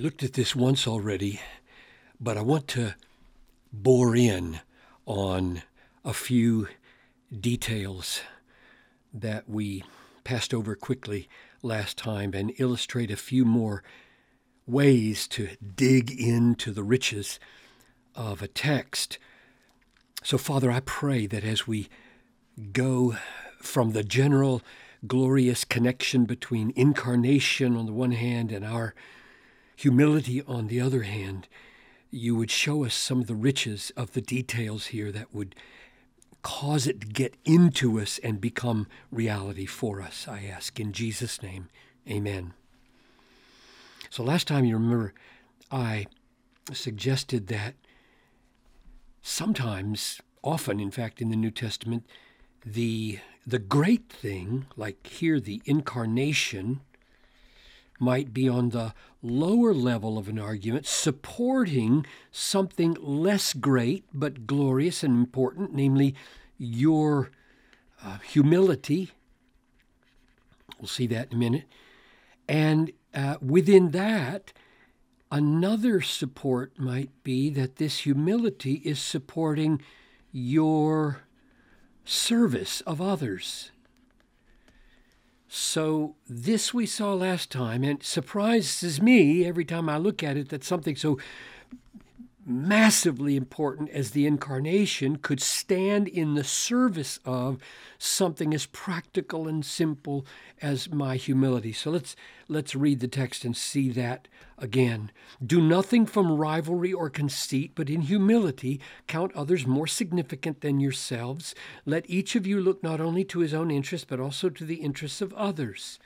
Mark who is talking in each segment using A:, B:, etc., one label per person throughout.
A: looked at this once already, but I want to bore in on a few details that we passed over quickly last time and illustrate a few more ways to dig into the riches of a text. So, Father, I pray that as we go from the general glorious connection between incarnation on the one hand and our humility on the other hand, you would show us some of the riches of the details here that would cause it to get into us and become reality for us, I ask. In Jesus' name, amen. So last time you remember, I suggested that sometimes, often in fact, in the New Testament, the the great thing, like here the incarnation, might be on the lower level of an argument, supporting something less great but glorious and important, namely your uh, humility. We'll see that in a minute. And uh, within that, another support might be that this humility is supporting your service of others. So, this we saw last time, and surprises me every time I look at it that something so massively important as the incarnation could stand in the service of something as practical and simple as my humility. So let's let's read the text and see that again. Do nothing from rivalry or conceit, but in humility count others more significant than yourselves. Let each of you look not only to his own interests but also to the interests of others.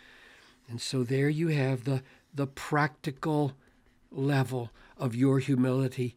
A: And so there you have the the practical level of your humility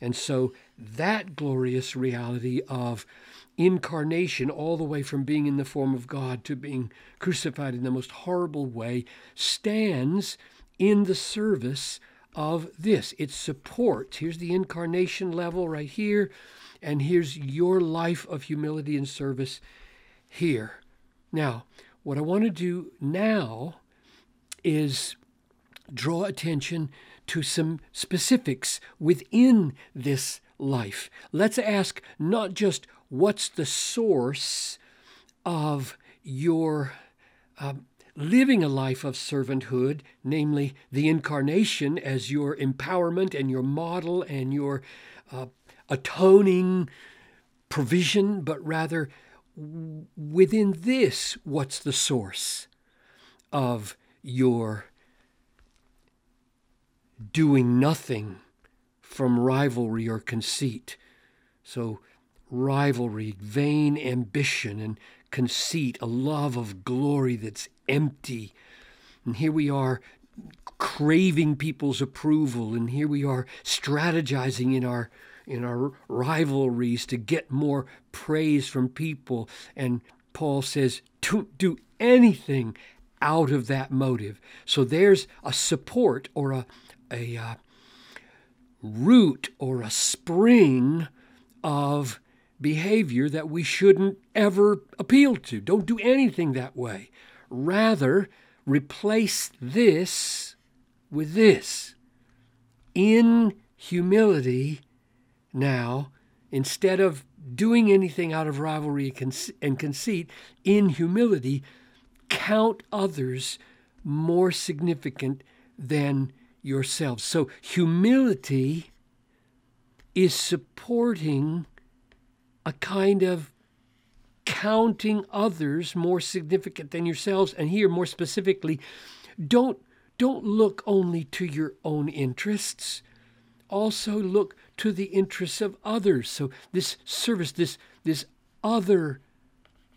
A: And so that glorious reality of incarnation, all the way from being in the form of God to being crucified in the most horrible way, stands in the service of this. It supports, here's the incarnation level right here, and here's your life of humility and service here. Now, what I want to do now is draw attention to some specifics within this life. Let's ask not just what's the source of your um, living a life of servanthood, namely the incarnation as your empowerment and your model and your uh, atoning provision, but rather within this, what's the source of your doing nothing from rivalry or conceit? So rivalry, vain ambition, and conceit, a love of glory that's empty. And here we are craving people's approval, and here we are strategizing in our in our rivalries to get more praise from people. And Paul says, don't do anything out of that motive. So there's a support or a, a uh, root or a spring of behavior that we shouldn't ever appeal to. Don't do anything that way. Rather, replace this with this. In humility, now, instead of doing anything out of rivalry and conceit, in humility, count others more significant than yourselves. So, humility is supporting a kind of counting others more significant than yourselves. And here more specifically don't don't look only to your own interests. Also look to the interests of others. So this service this this other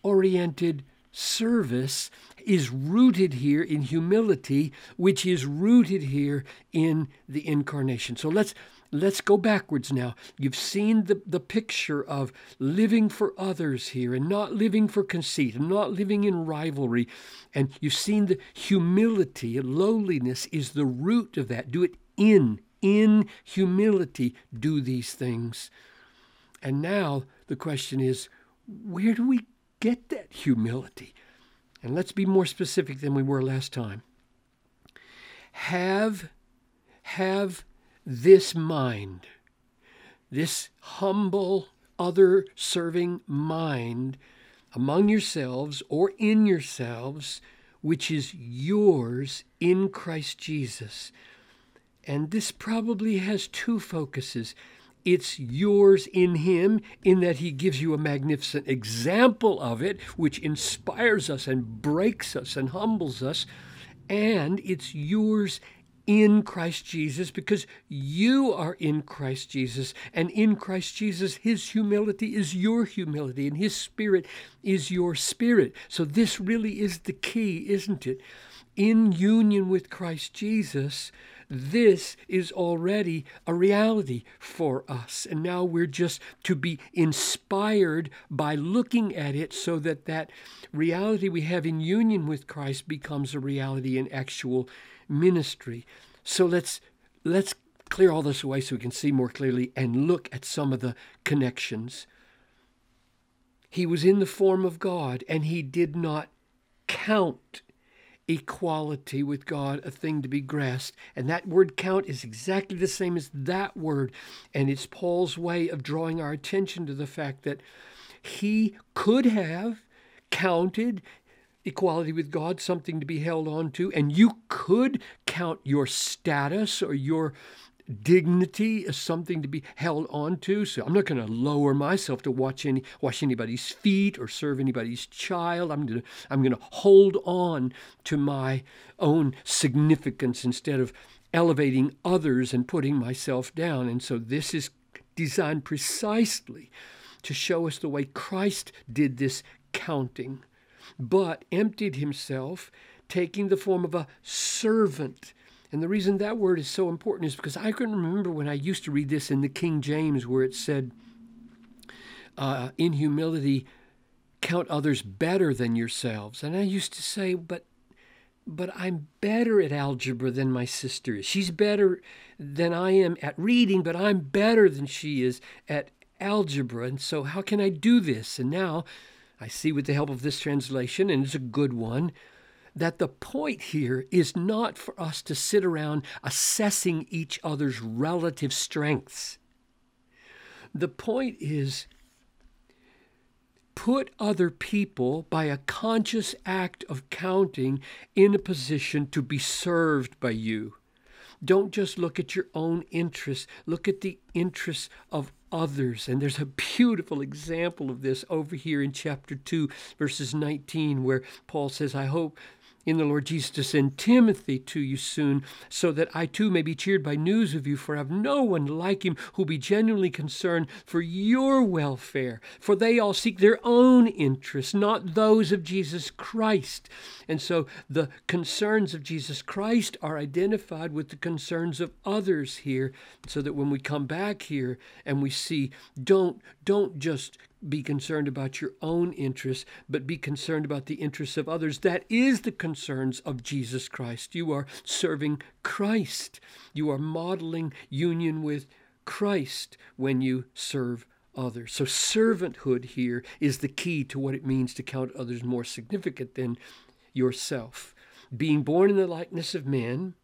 A: oriented service is rooted here in humility which is rooted here in the incarnation so let's let's go backwards now. You've seen the, the picture of living for others here and not living for conceit and not living in rivalry. And you've seen the humility and lowliness is the root of that. Do it in, in humility, do these things. And now the question is, where do we get that humility? And let's be more specific than we were last time. Have, have this mind, this humble, other serving mind among yourselves or in yourselves, which is yours in Christ Jesus. And this probably has two focuses. It's yours in Him, in that He gives you a magnificent example of it, which inspires us and breaks us and humbles us. And it's yours in Christ Jesus because you are in Christ Jesus. And in Christ Jesus, His humility is your humility and His Spirit is your spirit. So this really is the key, isn't it? In union with Christ Jesus, this is already a reality for us. And now we're just to be inspired by looking at it so that that reality we have in union with Christ becomes a reality in actual ministry. So let's let's clear all this away so we can see more clearly and look at some of the connections. He was in the form of God and he did not count equality with God a thing to be grasped. And that word count is exactly the same as that word. And it's Paul's way of drawing our attention to the fact that he could have counted equality with God something to be held on to, and you could count your status or your dignity is something to be held on to. So I'm not going to lower myself to watch any wash anybody's feet or serve anybody's child. I'm going to I'm going to hold on to my own significance instead of elevating others and putting myself down. And so this is designed precisely to show us the way Christ did this counting but emptied himself, taking the form of a servant. And the reason that word is so important is because I can remember when I used to read this in the King James, where it said, uh, in humility, count others better than yourselves. And I used to say, but but I'm better at algebra than my sister is. She's better than I am at reading, but I'm better than she is at algebra. And so, how can I do this? And now I see with the help of this translation, and it's a good one, that the point here is not for us to sit around assessing each other's relative strengths. The point is put other people by a conscious act of counting in a position to be served by you. Don't just look at your own interests, look at the interests of others. And there's a beautiful example of this over here in chapter 2, verses 19, where Paul says, I hope in the Lord Jesus to send Timothy to you soon, so that I too may be cheered by news of you, for I have no one like him who be genuinely concerned for your welfare. For they all seek their own interests, not those of Jesus Christ. And so the concerns of Jesus Christ are identified with the concerns of others here, so that when we come back here and we see, don't don't just be concerned about your own interests, but be concerned about the interests of others. That is the concerns of Jesus Christ. You are serving Christ. You are modeling union with Christ when you serve others. So, servanthood here is the key to what it means to count others more significant than yourself. Being born in the likeness of man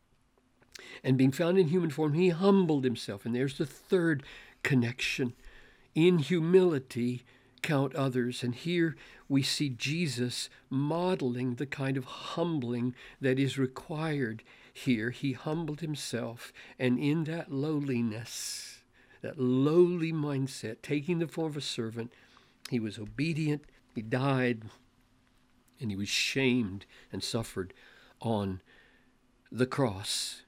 A: and being found in human form, he humbled himself. And there's the third connection in humility count others. And here we see Jesus modeling the kind of humbling that is required here. He humbled himself, and in that lowliness, that lowly mindset, taking the form of a servant, he was obedient, he died, and he was shamed and suffered on the cross.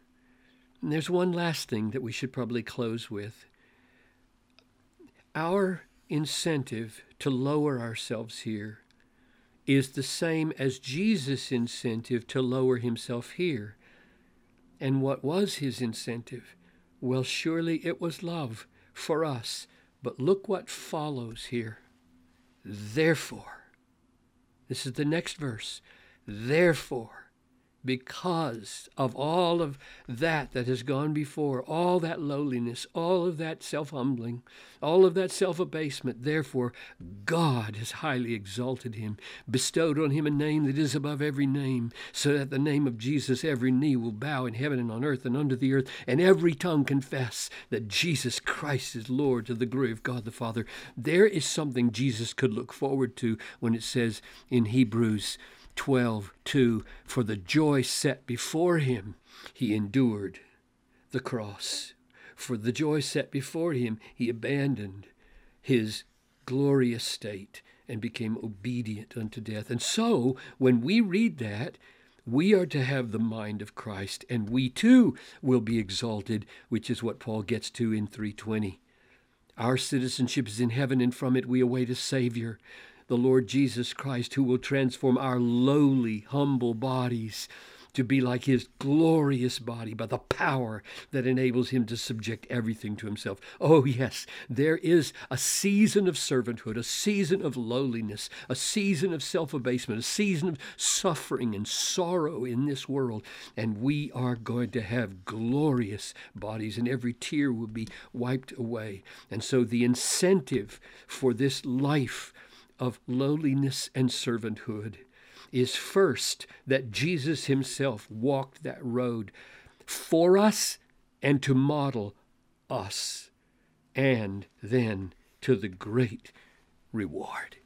A: And there's one last thing that we should probably close with. Our incentive to lower ourselves here is the same as Jesus' incentive to lower himself here. And what was his incentive? Well, surely it was love for us. But look what follows here. Therefore, this is the next verse. Therefore, because of all of that that has gone before, all that lowliness, all of that self humbling, all of that self abasement. Therefore, God has highly exalted him, bestowed on him a name that is above every name, so that the name of Jesus every knee will bow in heaven and on earth and under the earth, and every tongue confess that Jesus Christ is Lord to the glory of God the Father. There is something Jesus could look forward to when it says in Hebrews 12 2 For the joy set before him, he endured the cross. For the joy set before him, he abandoned his glorious state and became obedient unto death. And so, when we read that, we are to have the mind of Christ, and we too will be exalted, which is what Paul gets to in 320. Our citizenship is in heaven, and from it we await a Savior, the Lord Jesus Christ, who will transform our lowly, humble bodies to be like his glorious body by the power that enables him to subject everything to himself. Oh, yes, there is a season of servanthood, a season of lowliness, a season of self abasement, a season of suffering and sorrow in this world. And we are going to have glorious bodies, and every tear will be wiped away. And so the incentive for this life of lowliness and servanthood is first that Jesus himself walked that road for us and to model us, and then to the great reward.